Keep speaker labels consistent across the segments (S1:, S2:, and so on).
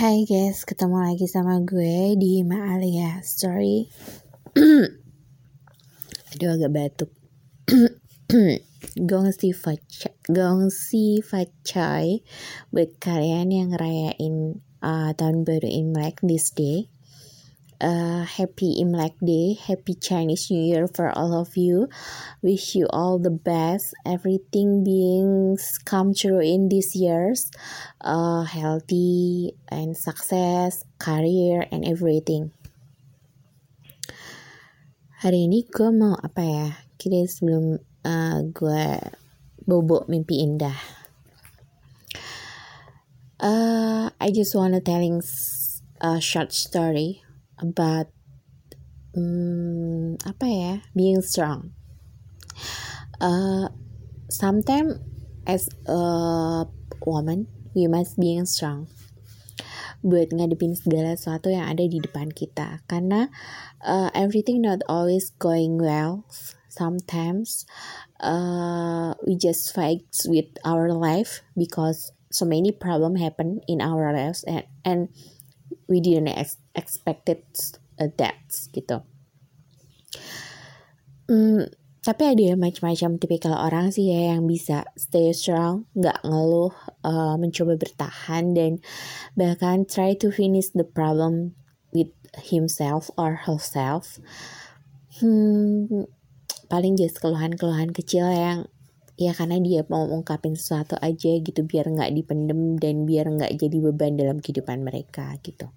S1: Hai guys, ketemu lagi sama gue di Maalia Story. Aduh agak batuk. gongsi facai, gongsi facai buat kalian yang ngerayain uh, tahun baru Imlek this day uh, happy Imlek Day, happy Chinese New Year for all of you. Wish you all the best, everything being come true in these years, uh, healthy and success, career and everything. Hari ini gue mau apa ya? Kira sebelum uh, gue bobo mimpi indah. Uh, I just wanna telling a short story about um, apa ya? Being strong. Uh, sometimes as a woman we must being strong. Buat ngadepin segala sesuatu yang ada di depan kita. Karena uh, everything not always going well. Sometimes uh, we just fight with our life because so many problem happen in our lives. And, and we didn't ex expected that gitu. Hmm, tapi ada macam-macam tipikal orang sih ya yang bisa stay strong, nggak ngeluh, uh, mencoba bertahan dan bahkan try to finish the problem with himself or herself. Hmm, paling just keluhan-keluhan kecil yang ya karena dia mau ungkapin sesuatu aja gitu biar nggak dipendem dan biar nggak jadi beban dalam kehidupan mereka gitu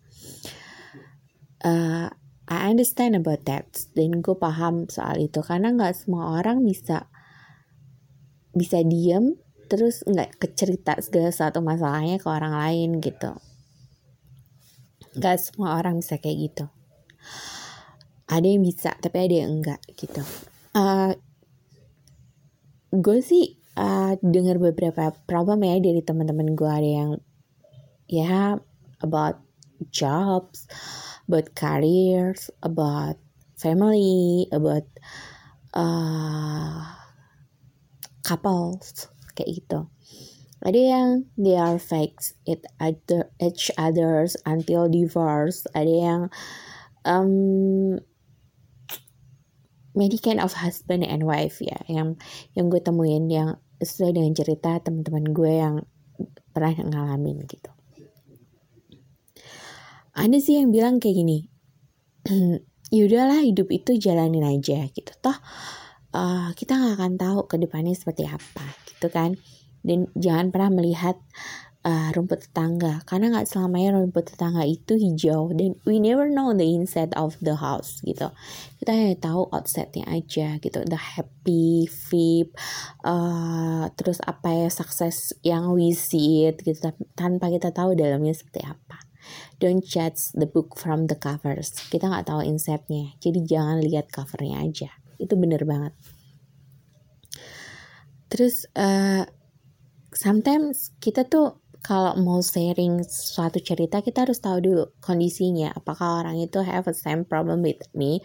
S1: uh, I understand about that. Dan gue paham soal itu. Karena nggak semua orang bisa bisa diem terus nggak kecerita segala satu masalahnya ke orang lain gitu. Nggak semua orang bisa kayak gitu. Ada yang bisa tapi ada yang enggak gitu. Uh, gue sih uh, dengar beberapa problem ya dari teman-teman gue ada yang ya about jobs about careers, about family, about uh, couples kayak gitu. Ada yang they are fakes it other each others until divorce. Ada yang um, maybe kind of husband and wife ya yang yang gue temuin yang sesuai dengan cerita teman-teman gue yang pernah ngalamin gitu ada sih yang bilang kayak gini yaudahlah hidup itu jalanin aja gitu. Toh uh, kita nggak akan tahu ke depannya seperti apa gitu kan. Dan jangan pernah melihat uh, rumput tetangga. Karena nggak selamanya rumput tetangga itu hijau. Dan we never know the inside of the house gitu. Kita hanya tahu outside-nya aja gitu. The happy vibe uh, terus apa ya sukses yang we see it gitu. Tanpa kita tahu dalamnya seperti apa Don't judge the book from the covers. Kita nggak tahu insightnya, jadi jangan lihat covernya aja. Itu bener banget. Terus uh, sometimes kita tuh kalau mau sharing suatu cerita kita harus tahu dulu kondisinya apakah orang itu have a same problem with me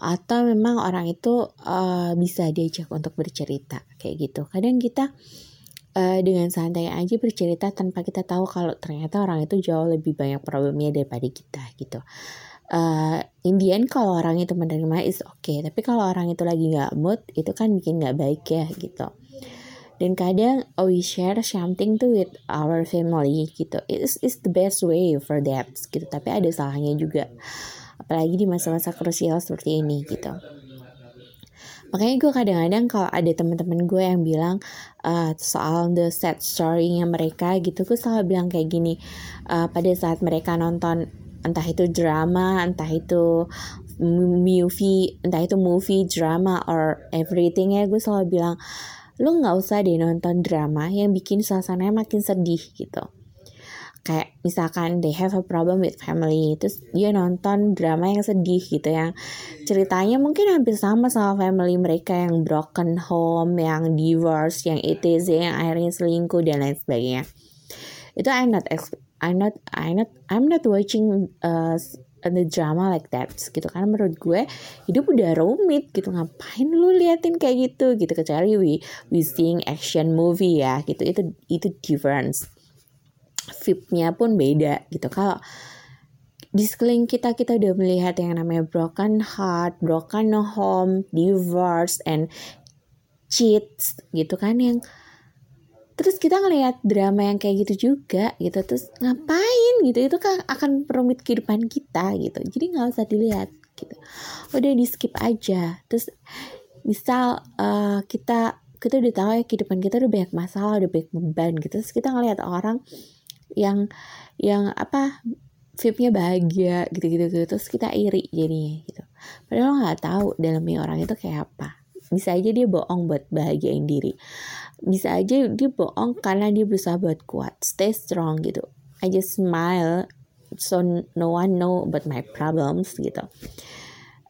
S1: atau memang orang itu uh, bisa diajak untuk bercerita kayak gitu kadang kita uh, dengan santai aja bercerita tanpa kita tahu kalau ternyata orang itu jauh lebih banyak problemnya daripada kita gitu. Uh, in the end kalau orang itu menerima is oke, okay. tapi kalau orang itu lagi nggak mood itu kan bikin nggak baik ya gitu. Dan kadang oh, we share something to with our family gitu. It's, it's the best way for that gitu. Tapi ada salahnya juga. Apalagi di masa-masa krusial seperti ini gitu makanya gue kadang-kadang kalau ada teman-teman gue yang bilang uh, soal the sad story-nya mereka gitu gue selalu bilang kayak gini uh, pada saat mereka nonton entah itu drama entah itu movie entah itu movie drama or everything ya gue selalu bilang lu nggak usah deh nonton drama yang bikin suasananya makin sedih gitu kayak misalkan they have a problem with family terus dia nonton drama yang sedih gitu yang ceritanya mungkin hampir sama sama family mereka yang broken home yang divorce yang ETZ yang akhirnya selingkuh dan lain sebagainya. Itu I'm not I'm not I'm not I'm not watching uh, the drama like that gitu. Karena menurut gue hidup udah rumit gitu. Ngapain lu liatin kayak gitu gitu. Kecuali we we seeing action movie ya gitu. Itu itu difference VIP-nya pun beda gitu. Kalau di sekeliling kita kita udah melihat yang namanya broken heart, broken home, divorce, and cheats gitu kan yang terus kita ngelihat drama yang kayak gitu juga gitu. Terus ngapain gitu? Itu kan akan perumit kehidupan kita gitu. Jadi nggak usah dilihat gitu. Udah di skip aja. Terus misal uh, kita kita udah tahu ya kehidupan kita udah banyak masalah udah banyak beban gitu. Terus kita ngelihat orang yang yang apa VIP-nya bahagia gitu-gitu gitu. terus kita iri jadinya gitu. Padahal lo nggak tahu dalamnya orang itu kayak apa. Bisa aja dia bohong buat bahagiain diri. Bisa aja dia bohong karena dia berusaha buat kuat. Stay strong gitu. I just smile so no one know about my problems gitu.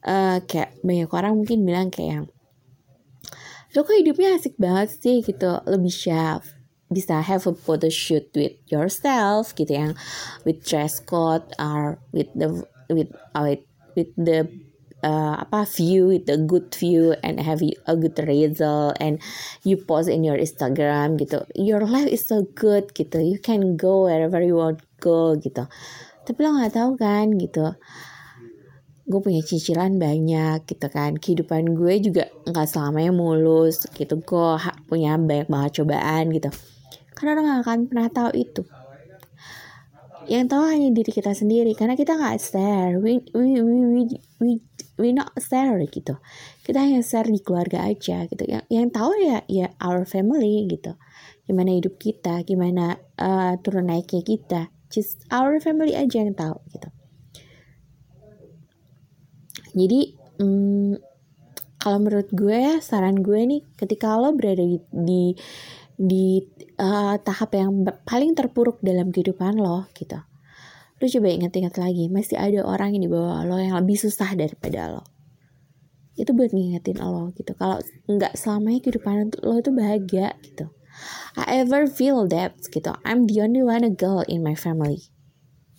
S1: Uh, kayak banyak orang mungkin bilang kayak lo kok hidupnya asik banget sih gitu. Lebih chef bisa have a photo shoot with yourself gitu yang with dress code or with the with uh, with, with the uh, apa view with the good view and have a good result and you post in your Instagram gitu. Your life is so good gitu. You can go wherever you want go gitu. Tapi lo nggak tahu kan gitu. Gue punya cicilan banyak gitu kan. Kehidupan gue juga nggak selamanya mulus gitu. Gue punya banyak banget cobaan gitu karena orang gak akan pernah tahu itu. Yang tahu hanya diri kita sendiri karena kita nggak share. We we we we we not share gitu. Kita hanya share di keluarga aja gitu. Yang yang tahu ya ya our family gitu. Gimana hidup kita gimana uh, turun naiknya kita. Just our family aja yang tahu gitu. Jadi hmm, kalau menurut gue saran gue nih ketika lo berada di di, di uh, tahap yang paling terpuruk dalam kehidupan lo gitu. Lo coba ingat-ingat lagi masih ada orang yang di bawah lo yang lebih susah daripada lo. Itu buat ngingetin lo gitu. Kalau nggak selamanya kehidupan lo itu bahagia gitu. I ever feel that gitu. I'm the only one a girl in my family.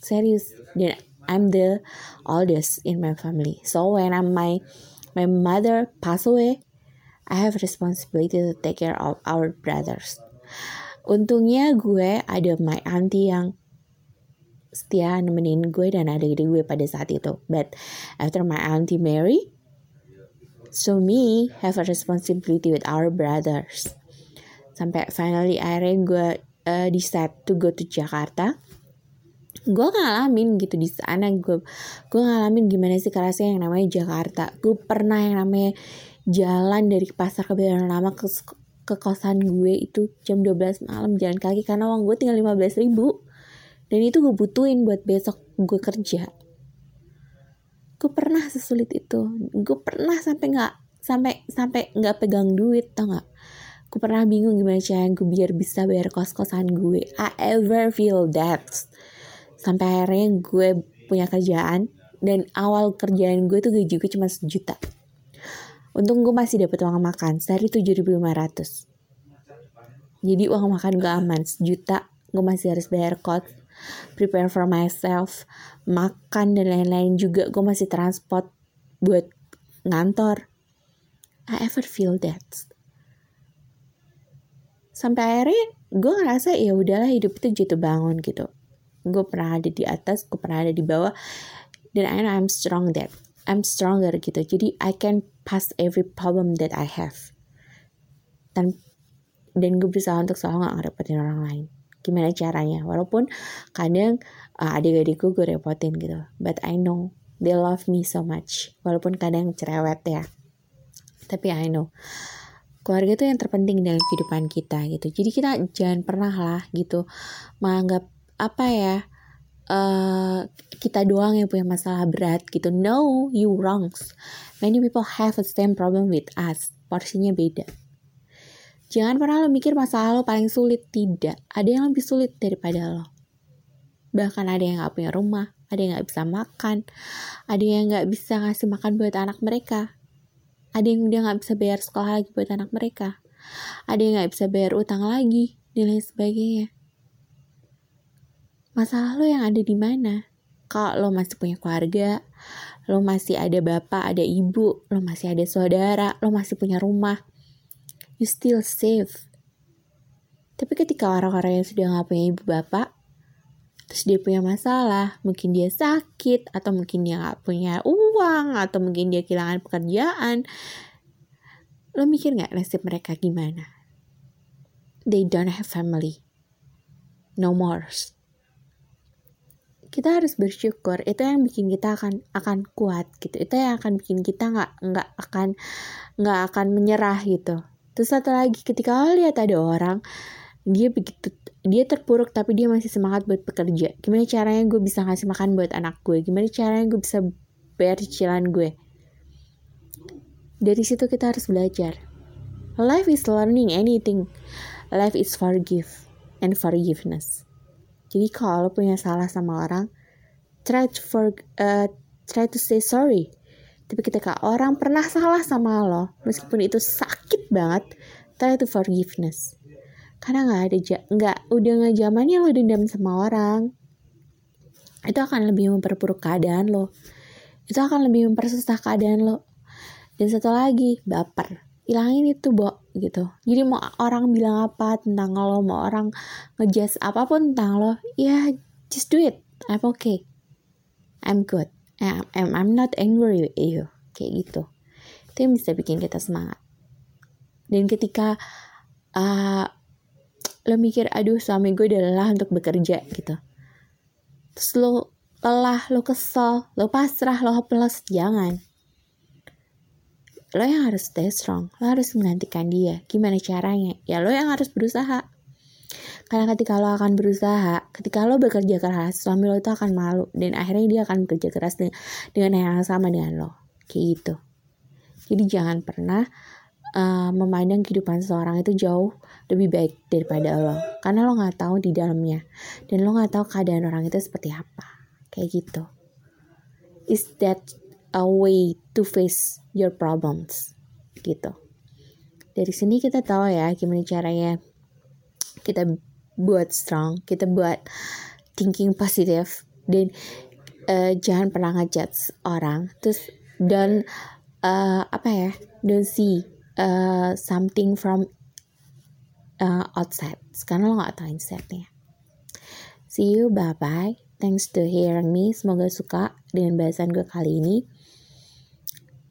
S1: Serius. Dan I'm the oldest in my family. So when I'm my my mother pass away, I have responsibility to take care of our brothers. Untungnya gue ada my auntie yang setia nemenin gue dan adik gue pada saat itu. But after my auntie marry, so me have a responsibility with our brothers. Sampai finally akhirnya gue uh, decide to go to Jakarta gue ngalamin gitu di sana gue gue ngalamin gimana sih kerasnya yang namanya Jakarta gue pernah yang namanya jalan dari pasar kebayoran lama ke ke kosan gue itu jam 12 malam jalan kaki karena uang gue tinggal 15 ribu. Dan itu gue butuhin buat besok gue kerja. Gue pernah sesulit itu. Gue pernah sampai nggak sampai sampai nggak pegang duit tau nggak? Gue pernah bingung gimana cara gue biar bisa bayar kos kosan gue. I ever feel that. Sampai akhirnya gue punya kerjaan dan awal kerjaan gue tuh gaji gue cuma sejuta untung gue masih dapat uang makan sehari 7500 jadi uang makan gue aman sejuta. Gue masih harus bayar kos prepare for myself makan dan lain-lain juga. Gue masih transport buat ngantor. I ever feel that. Sampai akhirnya gue ngerasa ya udahlah hidup itu jatuh bangun gitu. Gue pernah ada di atas gue pernah ada di bawah. Dan I know I'm strong that I'm stronger gitu. Jadi I can pass every problem that I have. Dan dan gue berusaha untuk selalu gak ngerepotin orang lain. Gimana caranya? Walaupun kadang uh, adik-adik gue gue repotin gitu. But I know they love me so much. Walaupun kadang cerewet ya. Tapi I know. Keluarga itu yang terpenting dalam kehidupan kita gitu. Jadi kita jangan pernah lah gitu menganggap apa ya uh, kita doang yang punya masalah berat gitu. No you wrongs. Many people have the same problem with us. Porsinya beda. Jangan pernah lo mikir masalah lo paling sulit. Tidak. Ada yang lebih sulit daripada lo. Bahkan ada yang gak punya rumah ada yang gak bisa makan ada yang gak bisa ngasih makan buat anak mereka ada yang udah gak bisa bayar sekolah lagi buat anak mereka ada yang gak bisa bayar utang lagi dan lain sebagainya masalah lo yang ada di mana kalau lo masih punya keluarga lo masih ada bapak ada ibu lo masih ada saudara lo masih punya rumah you still safe tapi ketika orang-orang yang sudah gak punya ibu bapak terus dia punya masalah, mungkin dia sakit, atau mungkin dia nggak punya uang, atau mungkin dia kehilangan pekerjaan. Lo mikir nggak nasib mereka gimana? They don't have family. No more. Kita harus bersyukur. Itu yang bikin kita akan akan kuat gitu. Itu yang akan bikin kita nggak nggak akan nggak akan menyerah gitu. Terus satu lagi ketika lo lihat ada orang dia begitu dia terpuruk tapi dia masih semangat buat bekerja gimana caranya gue bisa ngasih makan buat anak gue gimana caranya gue bisa bayar cicilan gue dari situ kita harus belajar life is learning anything life is forgive and forgiveness jadi kalau lo punya salah sama orang try to for uh, try to say sorry. Tapi ketika orang pernah salah sama lo meskipun itu sakit banget try to forgiveness. Karena nggak ada nggak udah nggak zamannya lo dendam sama orang itu akan lebih memperburuk keadaan lo. Itu akan lebih mempersusah keadaan lo. Dan satu lagi baper. Hilangin itu bo gitu. Jadi mau orang bilang apa tentang lo mau orang ngejudge apa pun tentang lo ya just do it. I'm okay. I'm good. I'm, I'm, I'm not angry with you. Kayak gitu. Itu yang bisa bikin kita semangat. Dan ketika uh, lo mikir aduh suami gue udah lelah untuk bekerja gitu. Terus lo lelah lo kesel lo pasrah lo hopeless jangan lo yang harus stay strong lo harus menggantikan dia. Gimana caranya? Ya lo yang harus berusaha. Karena ketika lo akan berusaha, ketika lo bekerja keras, suami lo itu akan malu dan akhirnya dia akan bekerja keras dengan, yang sama dengan lo. Kayak gitu. Jadi jangan pernah uh, memandang kehidupan seseorang itu jauh lebih baik daripada lo. Karena lo nggak tahu di dalamnya. Dan lo nggak tahu keadaan orang itu seperti apa. Kayak gitu. Is that a way to face your problems gitu. Dari sini kita tahu ya gimana caranya kita buat strong kita buat thinking positif dan uh, jangan pernah ngejudge orang. Terus dan uh, apa ya don't see uh, something from uh, outside. Karena lo gak tahu inside-nya see you bye bye thanks to hearing me. Semoga suka dengan bahasan gue kali ini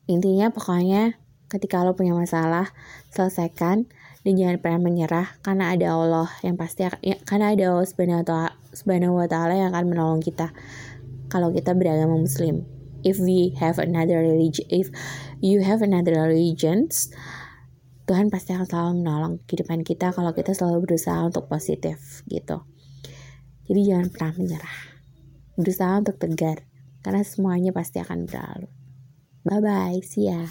S1: intinya pokoknya ketika lo punya masalah selesaikan dan jangan pernah menyerah karena ada Allah yang pasti ya, karena ada Allah subhanahu wa ta'ala yang akan menolong kita kalau kita beragama muslim if we have another religion if you have another religions Tuhan pasti akan selalu menolong kehidupan kita kalau kita selalu berusaha untuk positif gitu. Jadi jangan pernah menyerah. Berusaha untuk tegar karena semuanya pasti akan berlalu. Bye bye, see ya.